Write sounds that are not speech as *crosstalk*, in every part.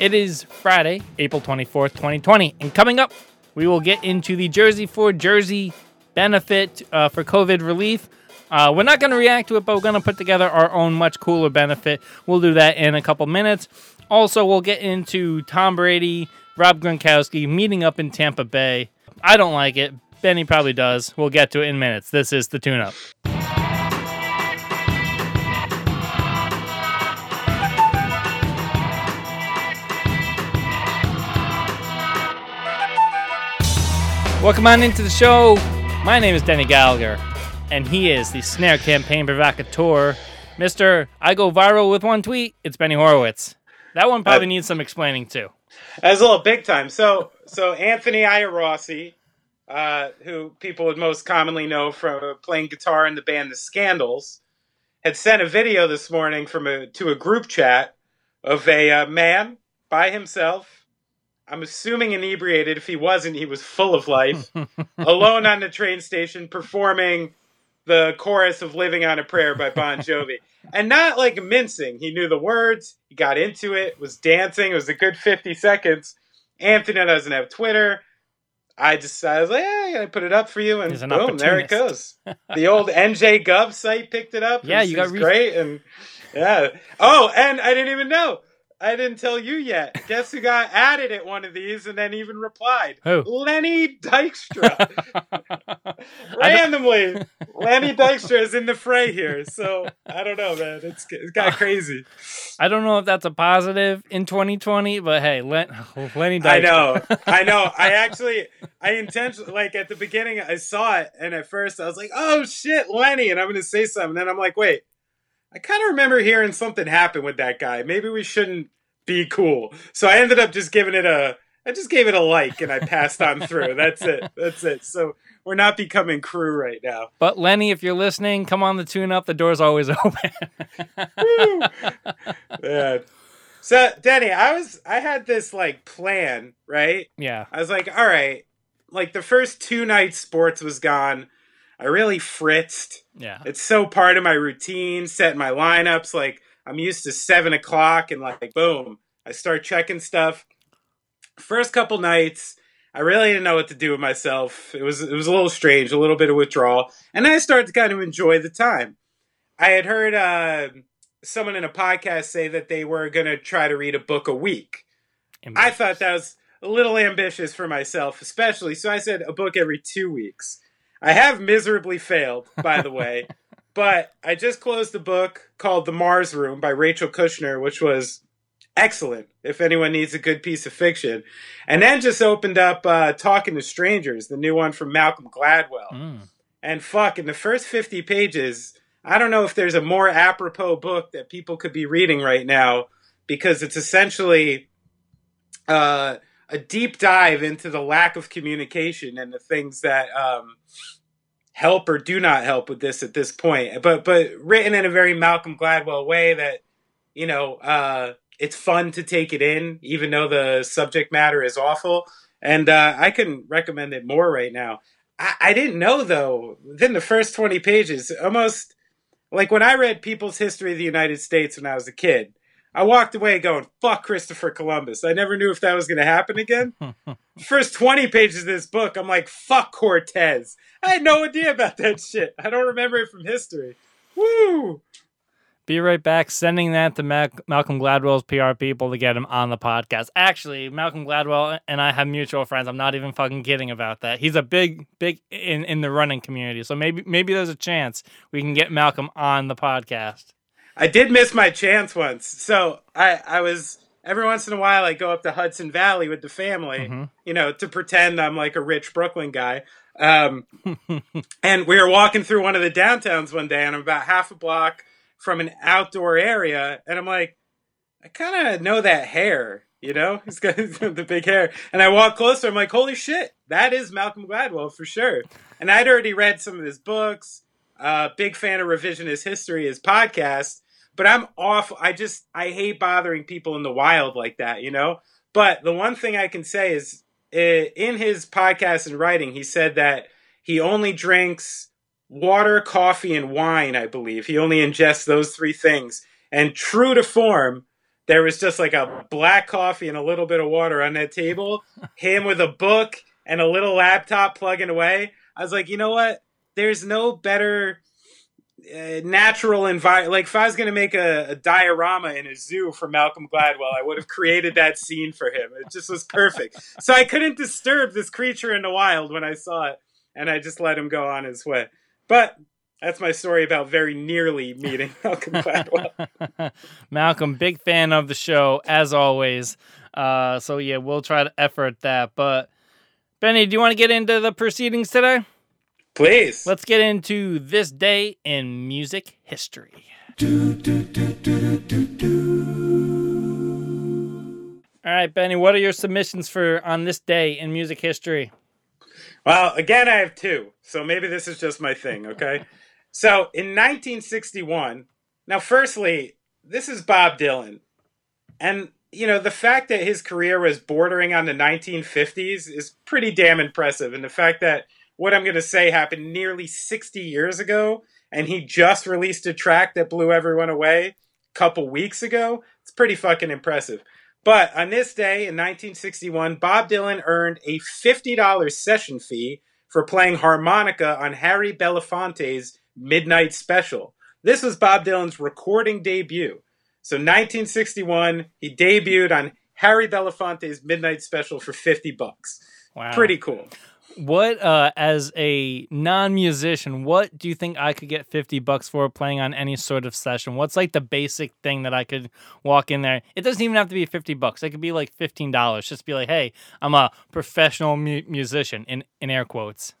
It is Friday, April 24th, 2020. And coming up, we will get into the Jersey for Jersey benefit uh, for COVID relief. Uh, we're not going to react to it, but we're going to put together our own much cooler benefit. We'll do that in a couple minutes. Also, we'll get into Tom Brady, Rob Gronkowski meeting up in Tampa Bay. I don't like it. Benny probably does. We'll get to it in minutes. This is the tune up. Welcome on into the show. My name is Denny Gallagher, and he is the snare campaign provocateur. Mr. I go viral with one tweet. It's Benny Horowitz. That one probably uh, needs some explaining too. As a little big time. So, so Anthony Iarossi, uh, who people would most commonly know from playing guitar in the band The Scandals, had sent a video this morning from a to a group chat of a uh, man by himself I'm assuming inebriated. If he wasn't, he was full of life. *laughs* alone on the train station performing the chorus of Living on a Prayer by Bon Jovi. and not like mincing. He knew the words, he got into it, was dancing. It was a good 50 seconds. Anthony doesn't have Twitter. I just I was like, yeah, I put it up for you, and an boom, there it goes. the old NJ Gov site picked it up. *laughs* Yeah, you got re- great, and yeah. Oh, and I didn't even know I didn't tell you yet. Guess who got added at one of these and then even replied? Who? Lenny Dykstra. *laughs* *laughs* Randomly, Lenny Dykstra is in the fray here. So I don't know, man. It's it's got crazy. I don't know if that's a positive in 2020, but hey, Len, *laughs* Lenny Dykstra. I know, I know. I actually, I intentionally, like at the beginning, I saw it, and at first I was like, "Oh shit, Lenny," and I'm going to say something, and then I'm like, "Wait." I kind of remember hearing something happen with that guy. Maybe we shouldn't be cool. So I ended up just giving it a I just gave it a like and I passed on through. That's it. That's it. So we're not becoming crew right now. But Lenny, if you're listening, come on the tune up. The door's always *laughs* open. yeah. So Denny, I was I had this like plan, right? Yeah. I was like, all right, like the first two nights sports was gone. I really fritzed. Yeah. It's so part of my routine, setting my lineups. Like I'm used to seven o'clock and like boom, I start checking stuff. First couple nights, I really didn't know what to do with myself. It was it was a little strange, a little bit of withdrawal, and then I started to kind of enjoy the time. I had heard uh, someone in a podcast say that they were going to try to read a book a week. Ambitious. I thought that was a little ambitious for myself, especially. So I said a book every two weeks. I have miserably failed, by the way. *laughs* but I just closed a book called The Mars Room by Rachel Kushner, which was excellent if anyone needs a good piece of fiction. And then just opened up uh, Talking to Strangers, the new one from Malcolm Gladwell. Mm. And fuck, in the first 50 pages, I don't know if there's a more apropos book that people could be reading right now because it's essentially uh, a deep dive into the lack of communication and the things that um, help or do not help with this at this point. But but written in a very Malcolm Gladwell way that you know uh, it's fun to take it in, even though the subject matter is awful. And uh, I can recommend it more right now. I, I didn't know though. Within the first twenty pages, almost like when I read People's History of the United States when I was a kid. I walked away going, fuck Christopher Columbus. I never knew if that was going to happen again. *laughs* First 20 pages of this book, I'm like, fuck Cortez. I had no idea about that shit. I don't remember it from history. Woo! Be right back. Sending that to Malcolm Gladwell's PR people to get him on the podcast. Actually, Malcolm Gladwell and I have mutual friends. I'm not even fucking kidding about that. He's a big, big in, in the running community. So maybe maybe there's a chance we can get Malcolm on the podcast. I did miss my chance once. So I, I was every once in a while I go up to Hudson Valley with the family, mm-hmm. you know, to pretend I'm like a rich Brooklyn guy. Um, *laughs* and we were walking through one of the downtowns one day, and I'm about half a block from an outdoor area, and I'm like, I kind of know that hair, you know, *laughs* he's got *laughs* the big hair. And I walk closer, I'm like, holy shit, that is Malcolm Gladwell for sure. And I'd already read some of his books. Uh, big fan of revisionist history, his podcast. But I'm off. I just I hate bothering people in the wild like that, you know. But the one thing I can say is, eh, in his podcast and writing, he said that he only drinks water, coffee, and wine. I believe he only ingests those three things. And true to form, there was just like a black coffee and a little bit of water on that table, *laughs* him with a book and a little laptop plugging away. I was like, you know what? There's no better uh, natural environment. Like if I was going to make a, a, diorama in a zoo for Malcolm Gladwell, I would have created that scene for him. It just was perfect. *laughs* so I couldn't disturb this creature in the wild when I saw it, and I just let him go on his way. But that's my story about very nearly meeting *laughs* Malcolm Gladwell. *laughs* Malcolm, big fan of the show as always. Uh, so yeah, we'll try to effort that. But Benny, do you want to get into the proceedings today? Please. Let's get into this day in music history. All right, Benny, what are your submissions for on this day in music history? Well, again, I have two, so maybe this is just my thing, okay? *laughs* so in 1961, now, firstly, this is Bob Dylan. And, you know, the fact that his career was bordering on the 1950s is pretty damn impressive. And the fact that what I'm going to say happened nearly 60 years ago, and he just released a track that blew everyone away a couple weeks ago. It's pretty fucking impressive. But on this day in 1961, Bob Dylan earned a $50 session fee for playing harmonica on Harry Belafonte's Midnight Special. This was Bob Dylan's recording debut. So 1961, he debuted on Harry Belafonte's Midnight Special for 50 bucks. Wow. Pretty cool. What, uh, as a non-musician, what do you think I could get fifty bucks for playing on any sort of session? What's like the basic thing that I could walk in there? It doesn't even have to be fifty bucks. It could be like fifteen dollars. Just be like, hey, I'm a professional mu- musician in in air quotes.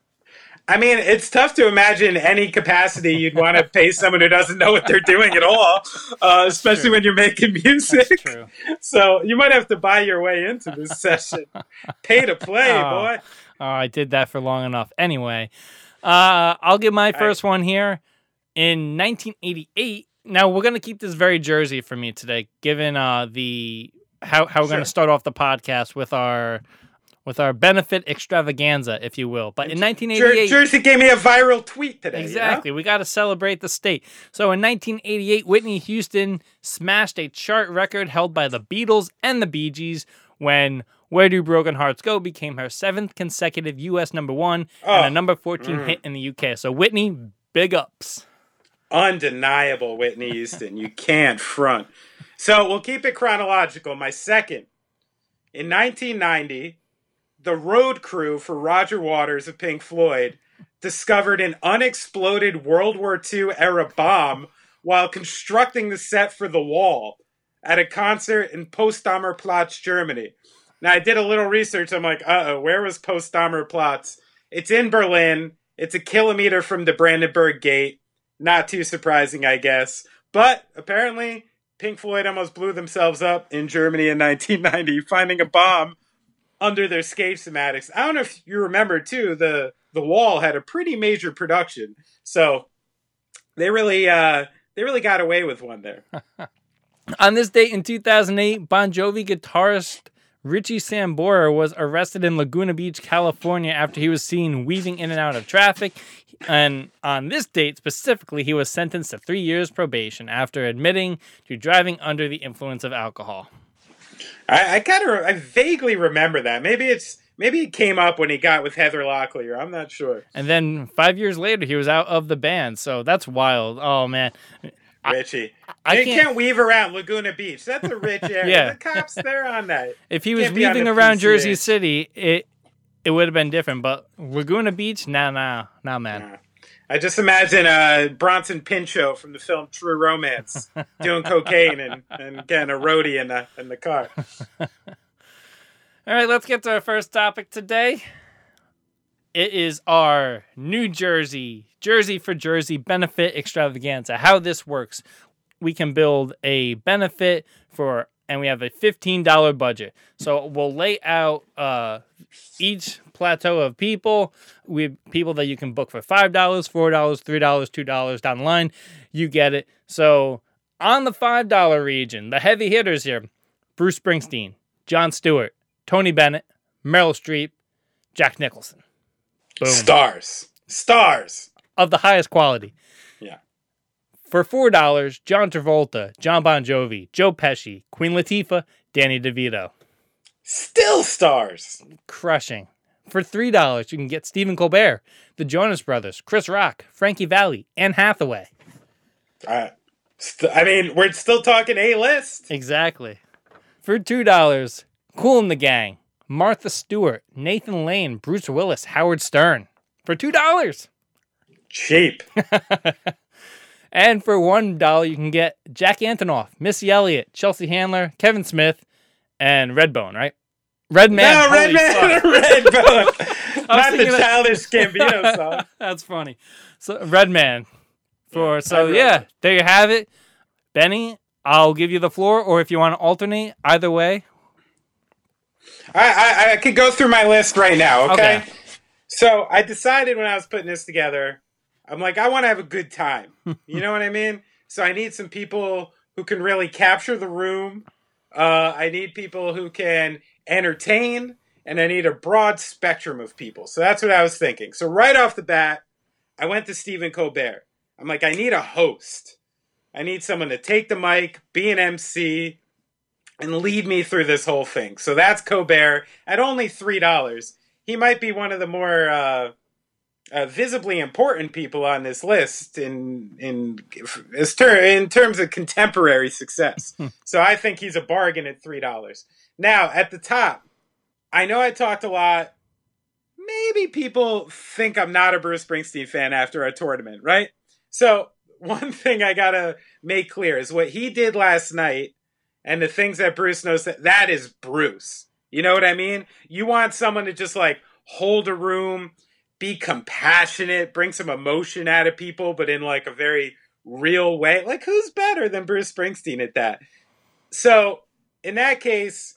I mean, it's tough to imagine any capacity you'd want to pay someone who doesn't know what they're doing at all, uh, especially true. when you're making music. So you might have to buy your way into this session. Pay to play, *laughs* oh. boy. Oh, I did that for long enough. Anyway, uh, I'll give my first one here. In 1988, now we're gonna keep this very Jersey for me today, given uh, the how how we're sure. gonna start off the podcast with our with our benefit extravaganza, if you will. But in 1988, Jersey gave me a viral tweet today. Exactly, we got to celebrate the state. So in 1988, Whitney Houston smashed a chart record held by the Beatles and the Bee Gees when where Do Broken Hearts Go became her seventh consecutive U.S. number one oh. and a number 14 mm. hit in the U.K. So, Whitney, big ups. Undeniable, Whitney Houston. you can't front. So, we'll keep it chronological. My second. In 1990, the road crew for Roger Waters of Pink Floyd discovered an unexploded World War II era bomb while constructing the set for The Wall at a concert in Potsdamer Platz, Germany. Now I did a little research. I'm like, uh oh, where was Potsdamer Platz? It's in Berlin. It's a kilometer from the Brandenburg Gate. Not too surprising, I guess. But apparently, Pink Floyd almost blew themselves up in Germany in *laughs* 1990, finding a bomb under their skate schematics. I don't know if you remember too. The the Wall had a pretty major production, so they really uh, they really got away with one there. *laughs* On this date in 2008, Bon Jovi guitarist Richie Sambora was arrested in Laguna Beach, California after he was seen weaving in and out of traffic. And on this date specifically, he was sentenced to three years probation after admitting to driving under the influence of alcohol. I, I kind of, I vaguely remember that. Maybe it's, maybe it came up when he got with Heather Locklear. I'm not sure. And then five years later, he was out of the band. So that's wild. Oh man, Richie. I, I can't, can't, weave around Laguna Beach. That's a rich *laughs* area. yeah. The cops, they're on that. If he was weaving around PCA. Jersey City, it it would have been different. But Laguna Beach, nah, nah, nah, man. Nah. I just imagine uh, Bronson Pinchot from the film True Romance *laughs* doing cocaine and, and getting a roadie in the in the car. *laughs* All right, let's get to our first topic today. It is our New Jersey, Jersey for Jersey benefit extravaganza. How this works, we can build a benefit for, and we have a $15 budget. So we'll lay out uh, each plateau of people. We people that you can book for $5, $4, $3, $2 down the line. You get it. So on the $5 region, the heavy hitters here Bruce Springsteen, Jon Stewart, Tony Bennett, Meryl Streep, Jack Nicholson. Boom. Stars. Stars. Of the highest quality. Yeah. For $4, John Travolta, Jon Bon Jovi, Joe Pesci, Queen Latifah, Danny DeVito. Still stars. Crushing. For $3, you can get Stephen Colbert, the Jonas Brothers, Chris Rock, Frankie Valli, Anne Hathaway. Uh, st- I mean, we're still talking A list. Exactly. For $2, Kool and the Gang, Martha Stewart, Nathan Lane, Bruce Willis, Howard Stern. For $2. Cheap. *laughs* And for $1, you can get Jack Antonoff, Missy Elliott, Chelsea Handler, Kevin Smith, and Redbone, right? Red Man. no, Red Man, fuck. *laughs* Red Bone. *laughs* Not the of- childish Gambino song. That's funny. So Red Man. For so yeah, that. there you have it. Benny, I'll give you the floor, or if you want to alternate, either way. I, I I could go through my list right now. Okay? Okay. So I decided when I was putting this together, I'm like, I want to have a good time. *laughs* you know what I mean? So I need some people who can really capture the room. Uh, I need people who can entertain, and I need a broad spectrum of people. So that's what I was thinking. So right off the bat, I went to Stephen Colbert. I'm like, I need a host. I need someone to take the mic, be an MC, and lead me through this whole thing. So that's Colbert at only three dollars. He might be one of the more uh, uh, visibly important people on this list in in in terms of contemporary success. so I think he's a bargain at three dollars. Now at the top, I know I talked a lot. Maybe people think I'm not a Bruce Springsteen fan after a tournament, right? So one *laughs* thing I gotta make clear is what he did last night and the things that Bruce knows that that is Bruce. You know what I mean? You want someone to just like hold a room, be compassionate, bring some emotion out of people, but in like a very real way. Like who's better than Bruce Springsteen at that? So in that case,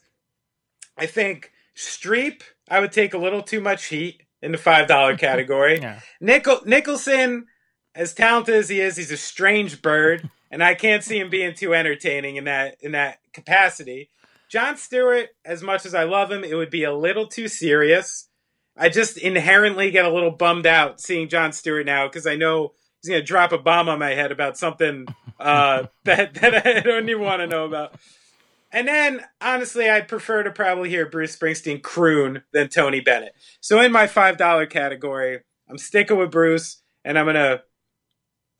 I think Streep, I would take a little too much heat in the five dollar *laughs* category. Yeah. Nickel Nicholson, as talented as he is, he's a strange bird, and I can't see him being too entertaining in that in that capacity. Jon Stewart, as much as I love him, it would be a little too serious. I just inherently get a little bummed out seeing Jon Stewart now because I know he's gonna drop a bomb on my head about something uh, *laughs* that that I don't even want to know about. And then, honestly, I'd prefer to probably hear Bruce Springsteen croon than Tony Bennett. So in my five dollar category, I'm sticking with Bruce, and I'm gonna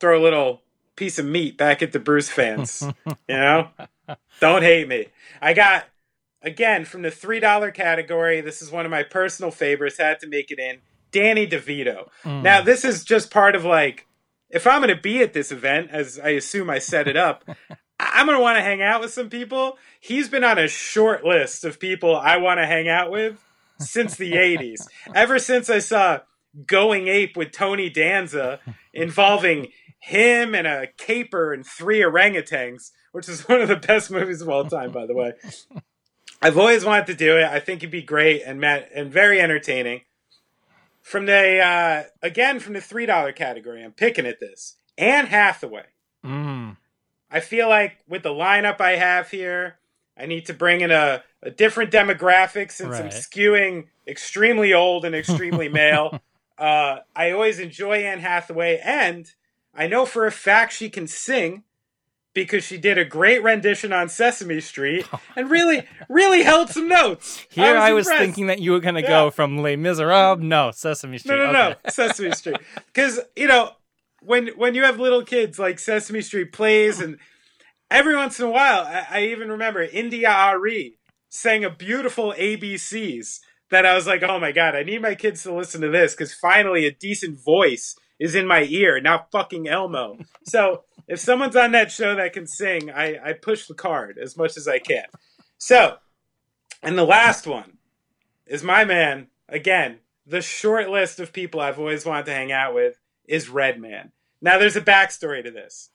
throw a little piece of meat back at the Bruce fans. *laughs* you know, don't hate me. I got again from the three dollar category. This is one of my personal favorites. Had to make it in. Danny DeVito. Mm. Now this is just part of like if I'm going to be at this event, as I assume I set it up, *laughs* I'm going to want to hang out with some people. He's been on a short list of people I want to hang out with since the 80s. *laughs* Ever since I saw Going Ape with Tony Danza involving him and a caper and three orangutans, which is *laughs* one of the best movies of all time, by the way. *laughs* I've always wanted to do it. I think it'd be great and Matt, and very entertaining. From the uh, again from the three dollar category, I'm picking at this. Anne Hathaway. Mm. I feel like with the lineup I have here, I need to bring in a, a different demographic since I'm skewing extremely old and extremely male. *laughs* Uh, I always enjoy Anne Hathaway, and I know for a fact she can sing because she did a great rendition on Sesame Street *laughs* oh. and really, really held some notes. Here I was, impressed. thinking that you were gonna Yeah. go from Les Miserables. No, Sesame Street. No, no, no, *laughs* Sesame Street. Because you know, when when you have little kids, like Sesame Street plays, and every once in a while, I, I even remember India Arie sang a beautiful ABCs that I was like, oh my god, I need my kids to listen to this because finally a decent voice is in my ear, not fucking Elmo. So if someone's on that show that can sing, I, I push the card as much as I can. So, and the last one is my man again. The short list of people I've always wanted to hang out with is Redman. Now, there's a backstory to this.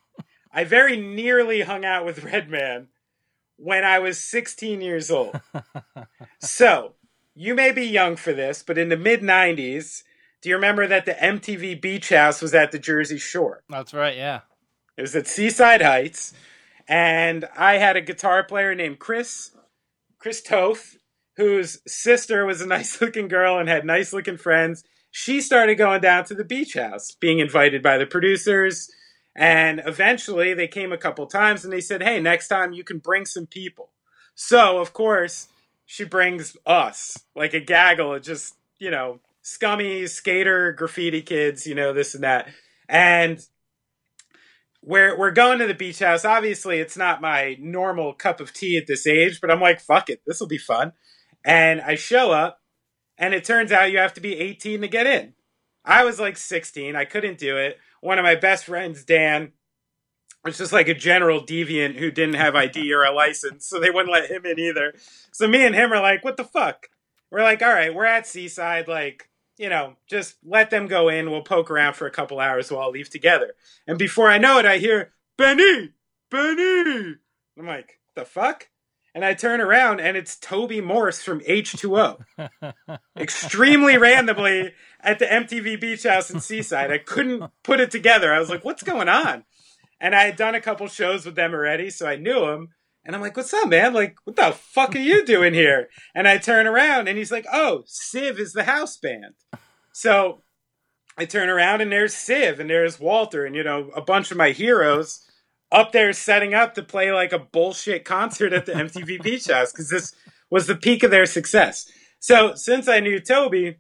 I very nearly hung out with Redman when I was 16 years old. *laughs* so, you may be young for this, but in the mid 90s, do you remember that the MTV Beach House was at the Jersey Shore? That's right. Yeah. It was at Seaside Heights, and I had a guitar player named Chris, Chris Toth, whose sister was a *laughs* nice looking girl and had nice looking friends. She started going down to the beach house, being invited by the producers, And eventually they came a couple times and they said, hey, next time you can bring some people. So, of course, she brings us, like a gaggle of just, you know, scummy skater graffiti kids, you know, this and that. And we're we're going to the beach house. Obviously, it's not my normal cup of tea at this age, but I'm like, fuck it, this will be fun. And I show up, and it turns out you have to be 18 to get in. I was like 16, I couldn't do it. One of my best friends, Dan, was just like a general deviant who didn't have ID or a license, so they wouldn't let him in either. So me and him are like, what the fuck? We're like, all right, we're at Seaside, like you know, just let them go in. We'll poke around for a couple hours while I'll leave together. And before I know it, I hear, Benny! Benny! I'm like, the fuck? And I turn around and it's Toby Morse from H2O. *laughs* Extremely randomly at the MTV Beach House in Seaside. I couldn't put it together. I was like, what's going on? And I had done a couple shows with them already, so I knew him. And I'm like, what's up, man? Like, what the fuck are you doing here? And I turn around and he's like, oh, Civ is the house band. So I turn around and there's Civ and there's Walter and, you know, a bunch of my heroes up there setting up to play like a bullshit concert at the MTV *laughs* Beach House because this was the peak of their success. So since I knew Toby,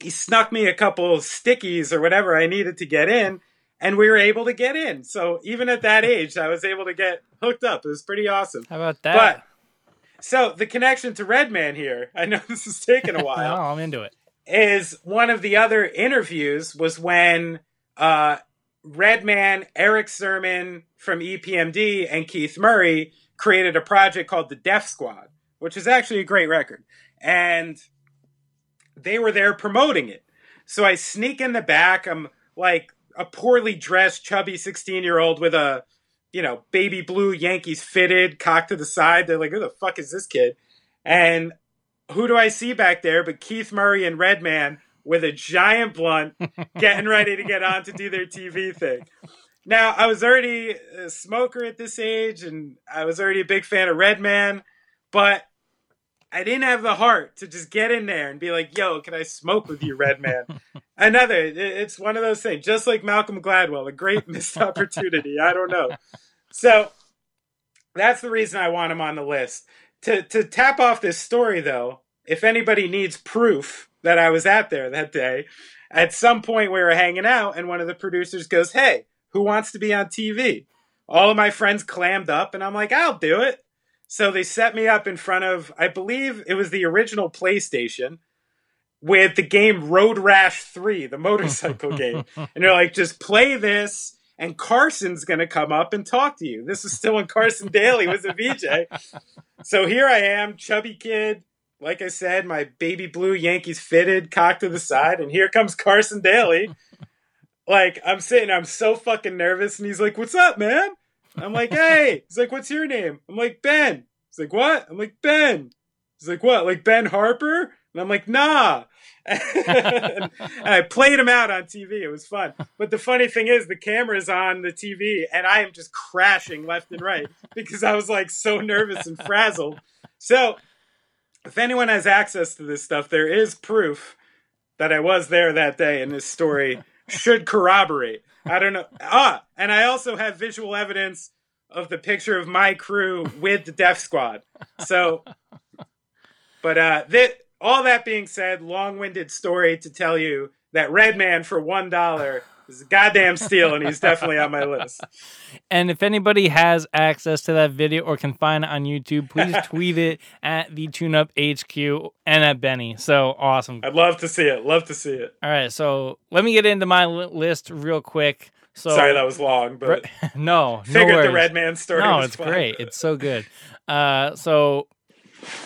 he snuck me a couple stickies or whatever I needed to get in and we were able to get in. So even at that age, I was able to get hooked up. It was pretty awesome. How about that? But so the connection to Redman here, I know this is taking a *laughs* while. no, I'm into it. Is one of the other interviews was when uh, Redman, Erick Sermon from EPMD, and Keith Murray created a project called the Def Squad, which is actually a great record. And they were there promoting it. So I sneak in the back. I'm like a poorly dressed, chubby 16 year old with a, you know, baby blue Yankees fitted, cocked to the side. They're like, who the fuck is this kid? And who do I see back there but Keith Murray and Redman with a giant blunt *laughs* getting ready to get on to do their TV thing. Now, I was already a smoker at this age and I was already a big fan of Redman, but I didn't have the heart to just get in there and be like, yo, can I smoke with you, Redman? *laughs* Another, it's one of those things, just like Malcolm Gladwell, a great *laughs* missed opportunity. I don't know. So that's the reason I want him on the list. To, to tap off this story, though, if anybody needs proof that I was out there that day, at some point we were hanging out and one of the producers goes, Hey, who wants to be on TV? All of my friends clammed up and I'm like, I'll do it. So they set me up in front of, I believe it was the original PlayStation with the game Road Rash 3, the motorcycle *laughs* game. And they're like, just play this, and Carson's going to come up and talk to you. This is still when Carson Daly was a VJ. *laughs* So here I am, chubby kid. Like I said, my baby blue Yankees fitted, cocked to the side, and here comes Carson Daly. *laughs* Like, I'm sitting, I'm so fucking nervous, and he's like, What's up, man? I'm like, Hey. He's like, What's your name? I'm like, Ben. He's like, What? I'm like, Ben. He's like, What? Like Ben Harper? And I'm like, nah. *laughs* and I played him out on TV. It was fun. But the funny thing is, the camera's on the TV, and I am just crashing left and right because I was like so nervous and frazzled. So, if anyone has access to this stuff, there is proof that I was there that day, and this story *laughs* should corroborate. I don't know. Ah, and I also have visual evidence of the picture of my crew with the Def Squad. So, but uh, that all that being said, long-winded story to tell you that Redman for one dollar is a goddamn steal, and he's definitely on my list. And if anybody has access to that video or can find it on YouTube, please *laughs* tweet it at the TuneUp HQ and at Benny. So awesome! I'd love to see it. Love to see it. All right, so let me get into my list real quick. So sorry that was long, but *laughs* no, *laughs* figured no the Red Man story. No, it's fun. great. It's so good. Uh, so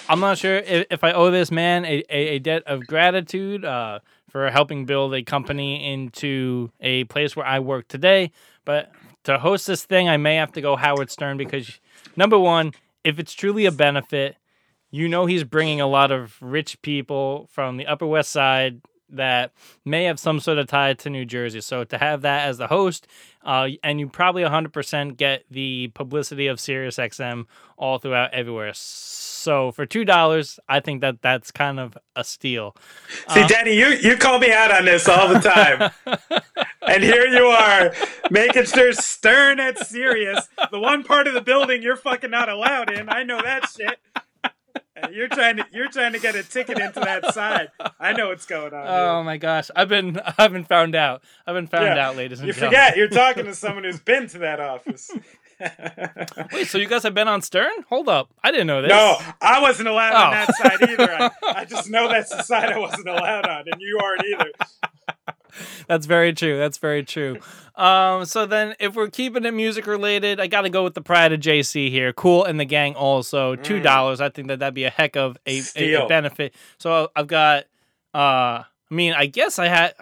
I'm not sure if, if I owe this man a, a, a debt of gratitude uh, for helping build a company into a place where I work today. But to host this thing, I may have to go Howard Stern because, number one, if it's truly a benefit, you know he's bringing a lot of rich people from the Upper West Side that may have some sort of tie to New Jersey. So to have that as the host, uh, and you probably 100% get the publicity of SiriusXM all throughout everywhere. So for two dollars, I think that that's kind of a steal. See, uh, Danny, you you call me out on this all the time, *laughs* and here you are making sure Stern at Sirius, the one part of the building you're fucking not allowed in. I know that shit. You're trying to you're trying to get a ticket into that side. I know what's going on. Oh here. my gosh, I've been *laughs* I've been found out. I've been found yeah. out, ladies and you gentlemen. You forget you're talking to someone who's been to that office. *laughs* Wait, so you guys have been on Stern? Hold up, I didn't know this. No, I wasn't allowed oh. on that side either. I, *laughs* I just know that's the side I wasn't allowed on, and you aren't either. *laughs* That's very true. That's very true. Um, so then, if we're keeping it music related, I got to go with the Pride of JC here. Kool and the gang also two mm. dollars. Mm. I think that that'd be a heck of a, a, a benefit. So I've got. Uh, I mean, I guess I had.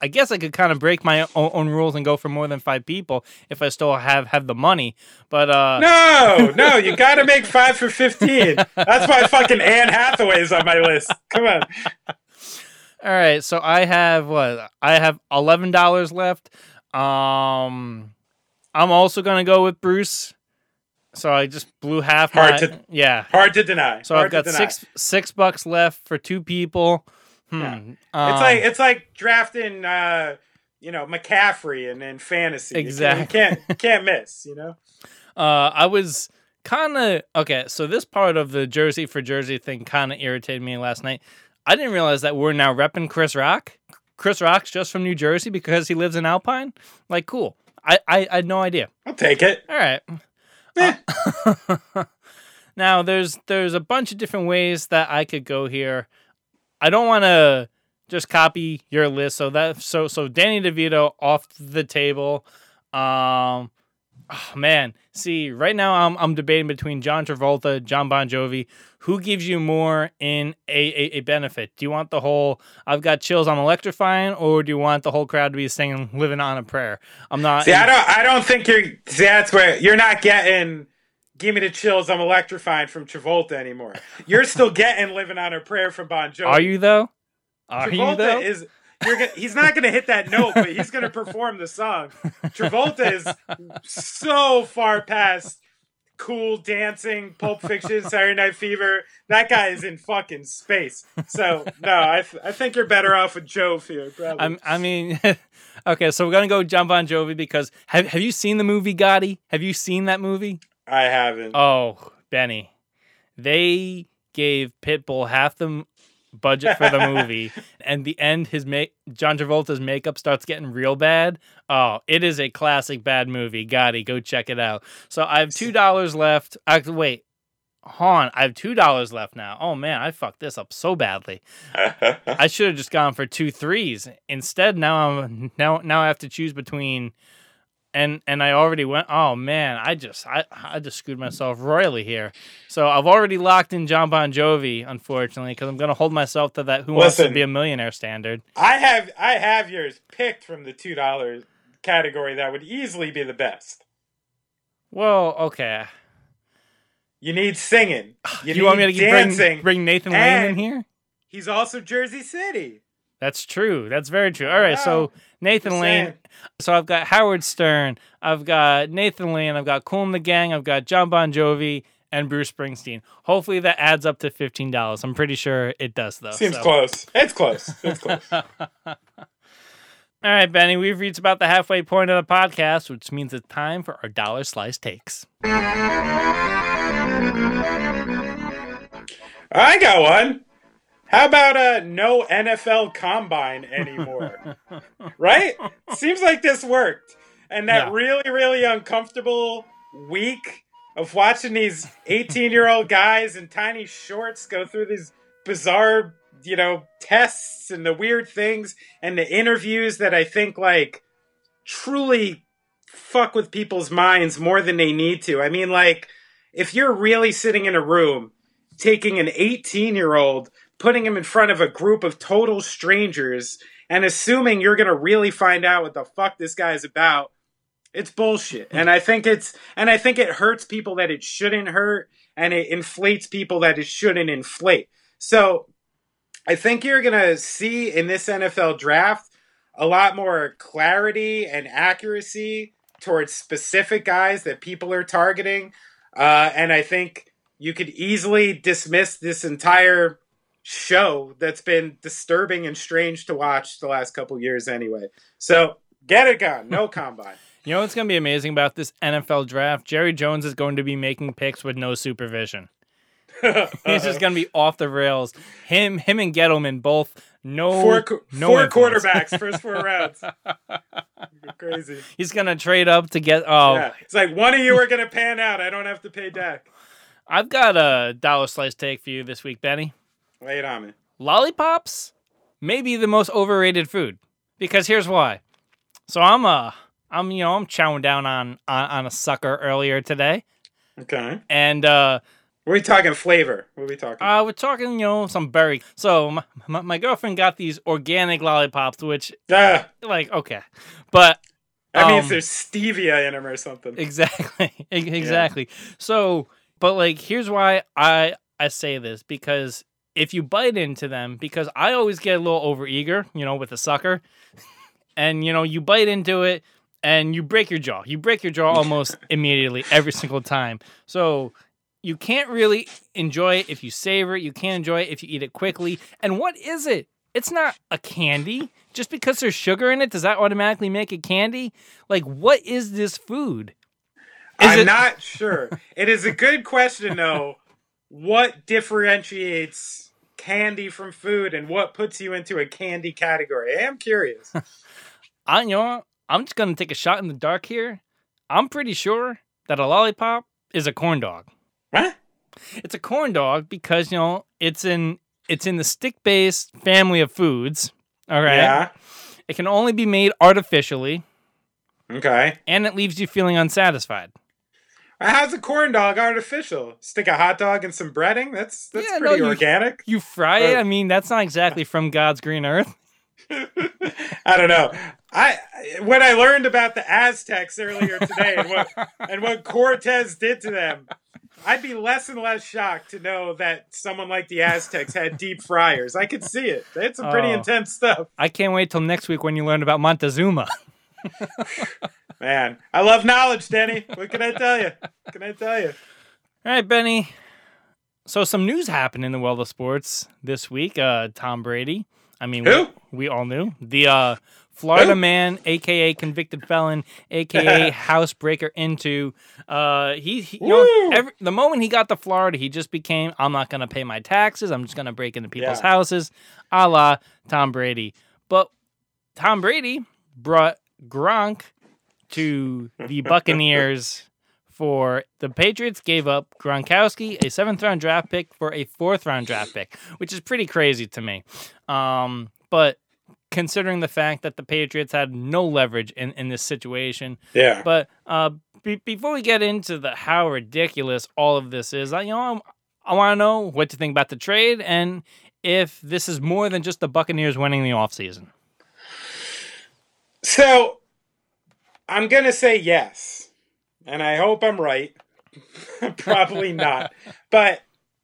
I guess I could kind of break my own, rules and go for more than five people if I still have have the money. But uh No, no, you got to make 5 for 15. *laughs* That's why fucking Anne Hathaway is on my list. Come on. All right, so I have what? I have eleven dollars left. Um, I'm also gonna go with Bruce. So I just blew half. Hard my, to yeah. Hard to deny. So hard I've got six six bucks left for two people. Hmm. Yeah. Um, it's like it's like drafting, uh, you know, McCaffrey and in fantasy. Exactly. You can't you can't miss. You know. *laughs* Uh, I was kind of okay. So this part of the jersey for jersey thing kind of irritated me last night. I didn't realize that we're now repping Chris Rock. Chris Rock's just from New Jersey because he lives in Alpine. Like, cool. I, I, I had no idea. I'll take it. All right. Uh, *laughs* now there's there's a bunch of different ways that I could go here. I don't want to just copy your list. So that so so Danny DeVito off the table. Um, oh man, see right now I'm I'm debating between John Travolta, Jon Bon Jovi who gives you more in a, a, a, benefit? Do you want the whole "I've got chills, I'm electrifying," or do you want the whole crowd to be singing "Living on a Prayer"? I'm not. See, in- I don't. I don't think you're. See, that's where you're not getting. Give me the chills, I'm electrifying from Travolta anymore. You're still getting "Living on a Prayer" from Bon Jovi. Are you though? Are Travolta you though? is. Gonna, he's not going to hit that note, but he's going to perform the song. Travolta is so far past cool dancing, Pulp Fiction, Saturday Night Fever. That guy is in fucking space. So no, I th- I think you're better off with Jove here. Probably. I'm, I mean, *laughs* okay, so we're gonna go Jon Bon Jovi because have have you seen the movie Gotti? Have you seen that movie? I haven't. Oh, Benny, they gave Pitbull half the budget for the *laughs* movie, and the end, his make John Travolta's makeup starts getting real bad. Oh, it is a classic bad movie. Gotti, go check it out. So I have two dollars left. I, wait, Han, I have two dollars left now. Oh man, I fucked this up so badly. *laughs* I should have just gone for two threes instead. Now I'm now now I have to choose between and and I already went. Oh man, I just I I just screwed myself royally here. So I've already locked in Jon Bon Jovi, unfortunately, because I'm gonna hold myself to that "Who Listen, Wants to Be a Millionaire" standard. I have I have yours picked from the two dollars category that would easily be the best. Well, okay. You need singing. *sighs* You, you want me to dancing, bring, bring Nathan Lane in here? He's also Jersey City. That's true. That's very true. All right, wow. so Nathan Lane. So I've got Howard Stern, I've got Nathan Lane, I've got Kool and the Gang, I've got Jon Bon Jovi, and Bruce Springsteen. Hopefully that adds up to fifteen dollars. I'm pretty sure it does though. Seems so. close. It's close. *laughs* It's close. All right, Benny, we've reached about the halfway point of the podcast, which means it's time for our dollar slice takes. I got one. How about uh no NFL combine anymore? *laughs* right? Seems like this worked. And that yeah. really, really uncomfortable week of watching these 18 year old guys in tiny shorts go through these bizarre, you know, tests and the weird things and the interviews that I think like truly fuck with people's minds more than they need to. I mean, like, if you're really sitting in a room taking an 18 year old putting him in front of a group of total strangers and assuming you're going to really find out what the fuck this guy's about it's bullshit and i think it's and i think it hurts people that it shouldn't hurt and it inflates people that it shouldn't inflate so I think you're going to see in this NFL draft a lot more clarity and accuracy towards specific guys that people are targeting. Uh, and I think you could easily dismiss this entire show that's been disturbing and strange to watch the last couple years anyway. So get it gone. No *laughs* combine. You know what's going to be amazing about this NFL draft? Jerry Jones is going to be making picks with no supervision. *laughs* He's just going to be off the rails. Him, him, and Gettleman both no four, no four influence. quarterbacks first four *laughs* rounds. Crazy. He's going to trade up to get. Oh, Yeah. It's like one of you are going to pan out. I don't have to pay Dak. I've got a dollar slice take for you this week, Benny. Lay it on me. Lollipops may be the most overrated food because here's why. So I'm uh I'm you know I'm chowing down on on, on a sucker earlier today, Okay. and uh are we talking flavor? What are we talking? Uh, we're talking, you know, some berry. So my, my, my girlfriend got these organic lollipops, which, ah, like, okay, but that means um, there's stevia in them or something. exactly, *laughs* exactly. So, but like, here's why I I say this because if you bite into them, because I always get a little overeager, you know, with a sucker, and you know, you bite into it and you break your jaw. You break your jaw *laughs* almost immediately every single time. So you can't really enjoy it if you savor it. You can't enjoy it if you eat it quickly. And what is it? It's not a candy. Just because there's sugar in it, does that automatically make it candy? Like, what is this food? Is I'm it- not sure. it is a good question, though. *laughs* What differentiates candy from food, and what puts you into a candy category? I am curious. *laughs* I you know? I'm just gonna take a shot in the dark here. I'm pretty sure that a lollipop is a corn dog. what? It's a corn dog because you know it's in it's in the stick based family of foods. All right. Yeah. It can only be made artificially, Okay. and it leaves you feeling unsatisfied. How's a corn dog artificial? Stick a hot dog in some breading? That's that's Yeah, no, pretty you- organic. You fry it. I mean, that's not exactly from God's green earth. *laughs* *laughs* I don't know. I when I learned about the Aztecs earlier today and what *laughs* and what Cortez did to them, I'd be less and less shocked to know that someone like the Aztecs had deep fryers. I could see it. They had some pretty Oh. intense stuff. I can't wait till next week when you learn about Montezuma. Man, I love knowledge, Denny. What can I tell you? What can I tell you? All right, Benny. So some news happened in the world of sports this week. Uh, Tom Brady. I mean? We, we all knew the uh, Florida Who? man, aka convicted felon, aka housebreaker into. Uh, he, he you know, every, the moment he got to Florida, he just became. I'm not gonna pay my taxes. I'm just gonna break into people's Yeah. houses, a la Tom Brady. But Tom Brady brought Gronk to *laughs* the Buccaneers for the Patriots gave up Gronkowski, a seventh round draft pick for a fourth round draft pick, which is pretty crazy to me. Um, but considering the fact that the Patriots had no leverage in, in this situation, Yeah. but uh, be- before we get into the how ridiculous all of this is, I you know I, want to know what to think about the trade and if this is more than just the Buccaneers winning the offseason. So I'm gonna say yes, and I hope I'm right. *laughs* Probably not, but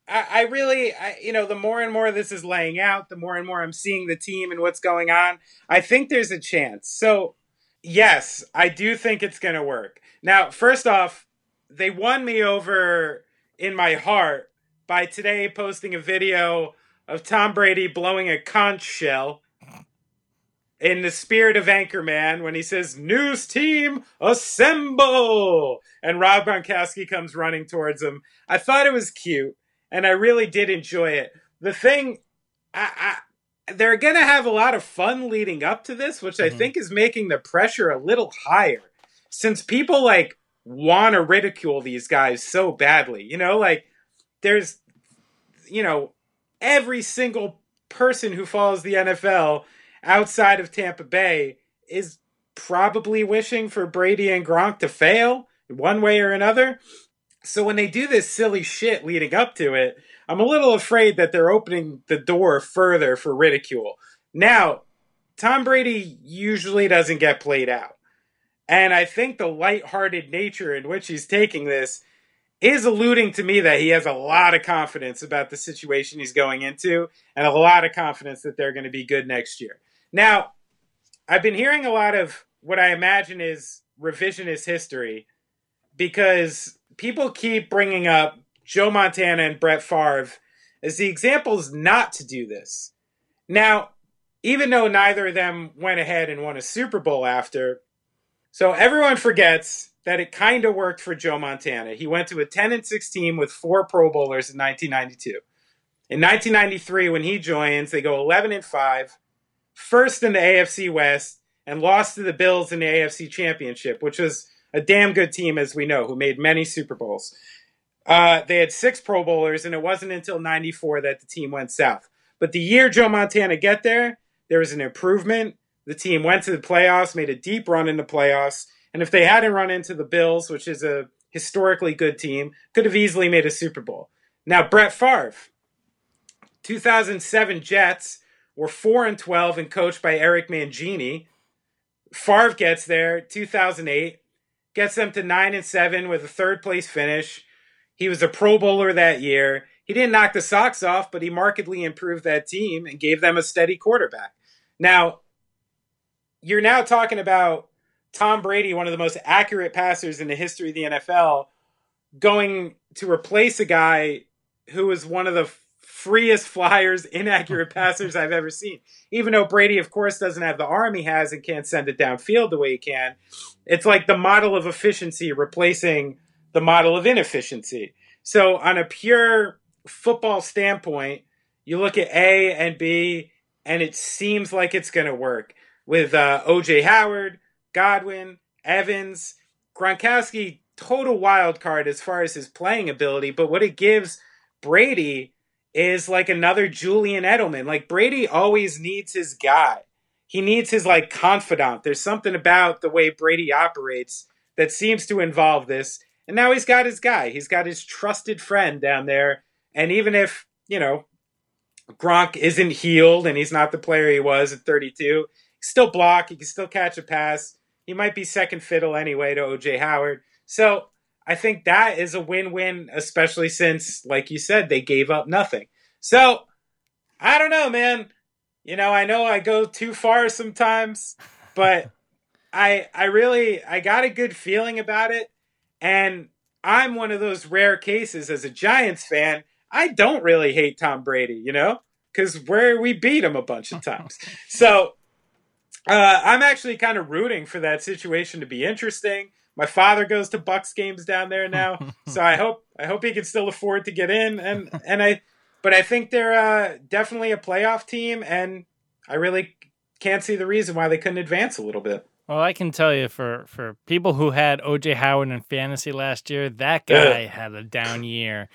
I, I really, I, you know, the more and more this is laying out, the more and more I'm seeing the team and what's going on. I think there's a chance. So yes, I do think it's gonna work. Now, first off, they won me over in my heart by today posting a video of Tom Brady blowing a conch shell in the spirit of Anchorman when he says, News team, assemble! And Rob Gronkowski comes running towards him. I thought it was cute, and I really did enjoy it. The thing, I, I, they're going to have a lot of fun leading up to this, which I Mhm. think is making the pressure a little higher. Since people, like, want to ridicule these guys so badly. You know, like, there's, you know, every single person who follows the NFL outside of Tampa Bay is probably wishing for Brady and Gronk to fail one way or another. So when they do this silly shit leading up to it, I'm a little afraid that they're opening the door further for ridicule. Now, Tom Brady usually doesn't get played out. And I think the lighthearted nature in which he's taking this is alluding to me that he has a lot of confidence about the situation he's going into and a lot of confidence that they're going to be good next year. Now, I've been hearing a lot of what I imagine is revisionist history because people keep bringing up Joe Montana and Brett Favre as the examples not to do this. Now, even though neither of them went ahead and won a Super Bowl after, so everyone forgets that it kind of worked for Joe Montana. He went to a 10 and 6 team with four Pro Bowlers in 1992. In 1993, when he joins, they go 11 and 5, first in the AFC West, and lost to the Bills in the AFC Championship, which was a damn good team, as we know, who made many Super Bowls. Uh, they had six Pro Bowlers, and it wasn't until 94 that the team went south. But the year Joe Montana get there, there was an improvement. The team went to the playoffs, made a deep run in the playoffs, and if they hadn't run into the Bills, which is a historically good team, could have easily made a Super Bowl. Now, Brett Favre, 2007 Jets were 4 and 12 and coached by Eric Mangini. Favre gets there 2008, gets them to 9 and 7 with a third place finish. He was a Pro Bowler that year. He didn't knock the socks off, but he markedly improved that team and gave them a steady quarterback. Now, you're now talking about Tom Brady, one of the most accurate passers in the history of the NFL, going to replace a guy who was one of the freest flyers, inaccurate *laughs* passers I've ever seen. Even though Brady, of course, doesn't have the arm he has and can't send it downfield the way he can, it's like the model of efficiency replacing the model of inefficiency. So, on a pure football standpoint, you look at A and B, and it seems like it's going to work with uh, OJ Howard, Godwin, Evans, Gronkowski, total wild card as far as his playing ability. But what it gives Brady is like another Julian Edelman. Like Brady always needs his guy. He needs his like confidant. There's something about the way Brady operates that seems to involve this. And now he's got his guy. He's got his trusted friend down there. And even if, you know, Gronk isn't healed and he's not the player he was at 32, still block, he can still catch a pass. He might be second fiddle anyway to OJ Howard. So I think that is a win win, especially since, like you said, they gave up nothing. So I don't know, man. You know, I know I go too far sometimes, but *laughs* I I really I got a good feeling about it. And I'm one of those rare cases as a Giants fan. I don't really hate Tom Brady, you know, because where we beat him a bunch of times. *laughs* so uh, I'm actually kind of rooting for that situation to be interesting. My father goes to Bucs games down there now, *laughs* so I hope I hope he can still afford to get in. And and I, but I think they're uh, definitely a playoff team, and I really can't see the reason why they couldn't advance a little bit. Well, I can tell you for for people who had OJ Howard in fantasy last year, that guy had a down year.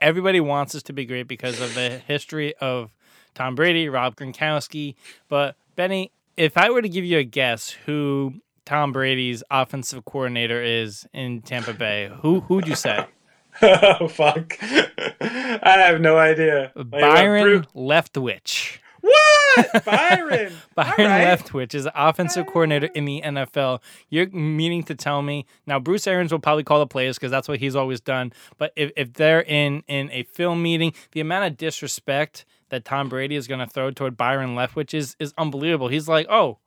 Everybody wants us to be great because of the history of Tom Brady, Rob Gronkowski, but Benny, if I were to give you a guess who Tom Brady's offensive coordinator is in Tampa Bay, who who'd you say? *laughs* oh fuck! *laughs* I have no idea. Byron Leftwich. What? *laughs* Byron. Byron right. Leftwich is the offensive coordinator in the NFL. You're meaning to tell me now Bruce Arians will probably call the plays because that's what he's always done. But if, if they're in in a film meeting, the amount of disrespect that Tom Brady is going to throw toward Byron Leftwich is is unbelievable. He's like, oh,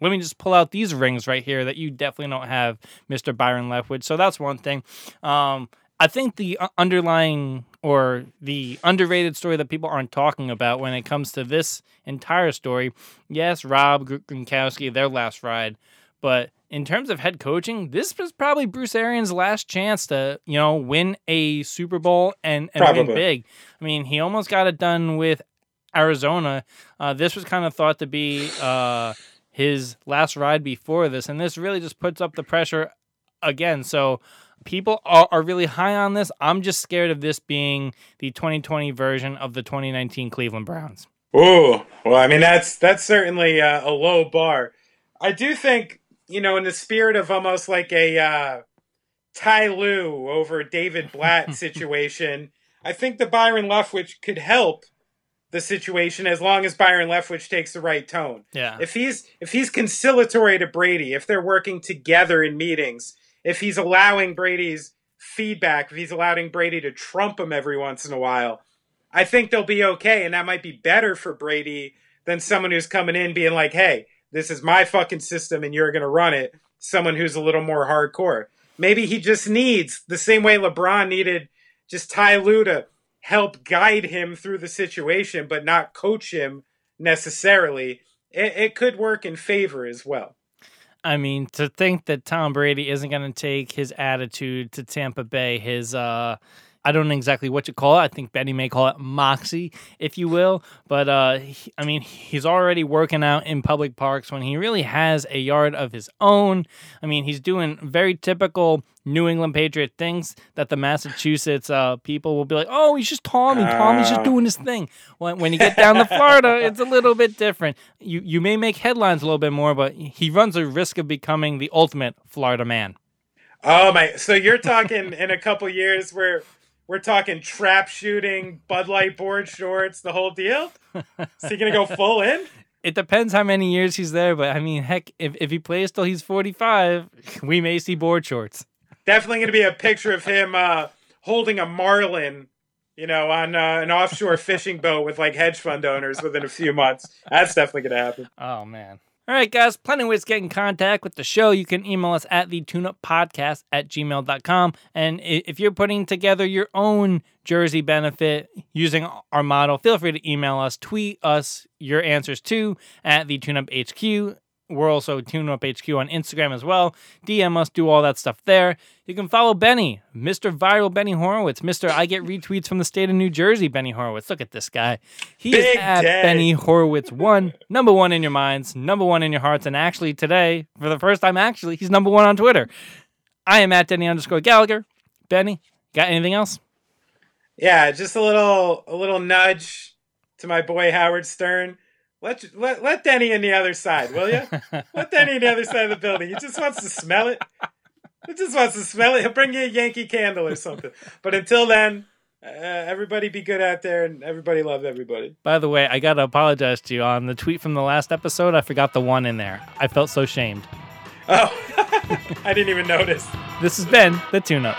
let me just pull out these rings right here that you definitely don't have, Mr. Byron Leftwich. So that's one thing. Um, I think the underlying or the underrated story that people aren't talking about when it comes to this entire story, yes, Rob Gronkowski, their last ride, but in terms of head coaching, this was probably Bruce Arians' last chance to, you know, win a Super Bowl and, and win big. I mean, he almost got it done with Arizona. Uh, this was kind of thought to be uh, his last ride before this, and this really just puts up the pressure again. So people are, are really high on this. I'm just scared of this being the 2020 version of the 2019 Cleveland Browns. Oh, well, I mean that's that's certainly uh, a low bar. I do think you know, in the spirit of almost like a uh, Ty Lue over David Blatt *laughs* situation, I think the Byron Leftwich could help the situation as long as Byron Leftwich takes the right tone. Yeah. If he's if he's conciliatory to Brady, if they're working together in meetings, if he's allowing Brady's feedback, if he's allowing Brady to trump him every once in a while, I think they'll be okay. And that might be better for Brady than someone who's coming in being like, hey, this is my fucking system and you're going to run it. Someone who's a little more hardcore. Maybe he just needs the same way LeBron needed just Ty Lue to help guide him through the situation, but not coach him necessarily. It, it could work in favor as well. I mean, to think that Tom Brady isn't going to take his attitude to Tampa Bay, his uh, I don't know exactly what you call it. I think Benny may call it moxie, if you will. But uh, he, I mean, he's already working out in public parks when he really has a yard of his own. I mean, he's doing very typical New England Patriot things that the Massachusetts uh, people will be like, "Oh, he's just Tommy. Tommy's just doing his thing." When, when you get down to Florida, *laughs* it's a little bit different. You you may make headlines a little bit more, but he runs a risk of becoming the ultimate Florida man. Oh my! So you're talking in a couple years where we're talking trap shooting, Bud Light board shorts, the whole deal. Is he gonna go full in? It depends how many years he's there, but I mean, heck, if, if he plays till he's 45, we may see board shorts. Definitely going to be a picture of him uh, holding a marlin, you know, on uh, an offshore fishing boat with like hedge fund owners within a few months. That's definitely going to happen. Oh, man. All right, guys, plenty of ways to get in contact with the show. You can email us at the tuneuppodcast at gmail.com. And if you're putting together your own jersey benefit using our model, feel free to email us, tweet us your answers to at the tuneup HQ. We're also Tune Up HQ on Instagram as well. DM us, do all that stuff there. You can follow Benny, Mr. Viral Benny Horowitz, Mr. I Get Retweets from the state of New Jersey, Benny Horowitz. Look at this guy. He Big is at day. Benny Horowitz one, number one in your minds, number one in your hearts, and actually today, for the first time, actually, he's number one on Twitter. I am at Denny underscore Gallagher. Benny, got anything else? Yeah, just a little a little nudge to my boy Howard Stern let, let let Denny in the other side, will you? let *laughs* Denny in the other side of the building. He just wants to smell it. He just wants to smell it. He'll bring you a Yankee candle or something. But until then, uh, everybody be good out there and everybody love everybody. By the way, I got to apologize to you on the tweet from the last episode. I forgot the one in there. I felt so shamed. Oh, *laughs* I didn't even notice. This has been the tune up.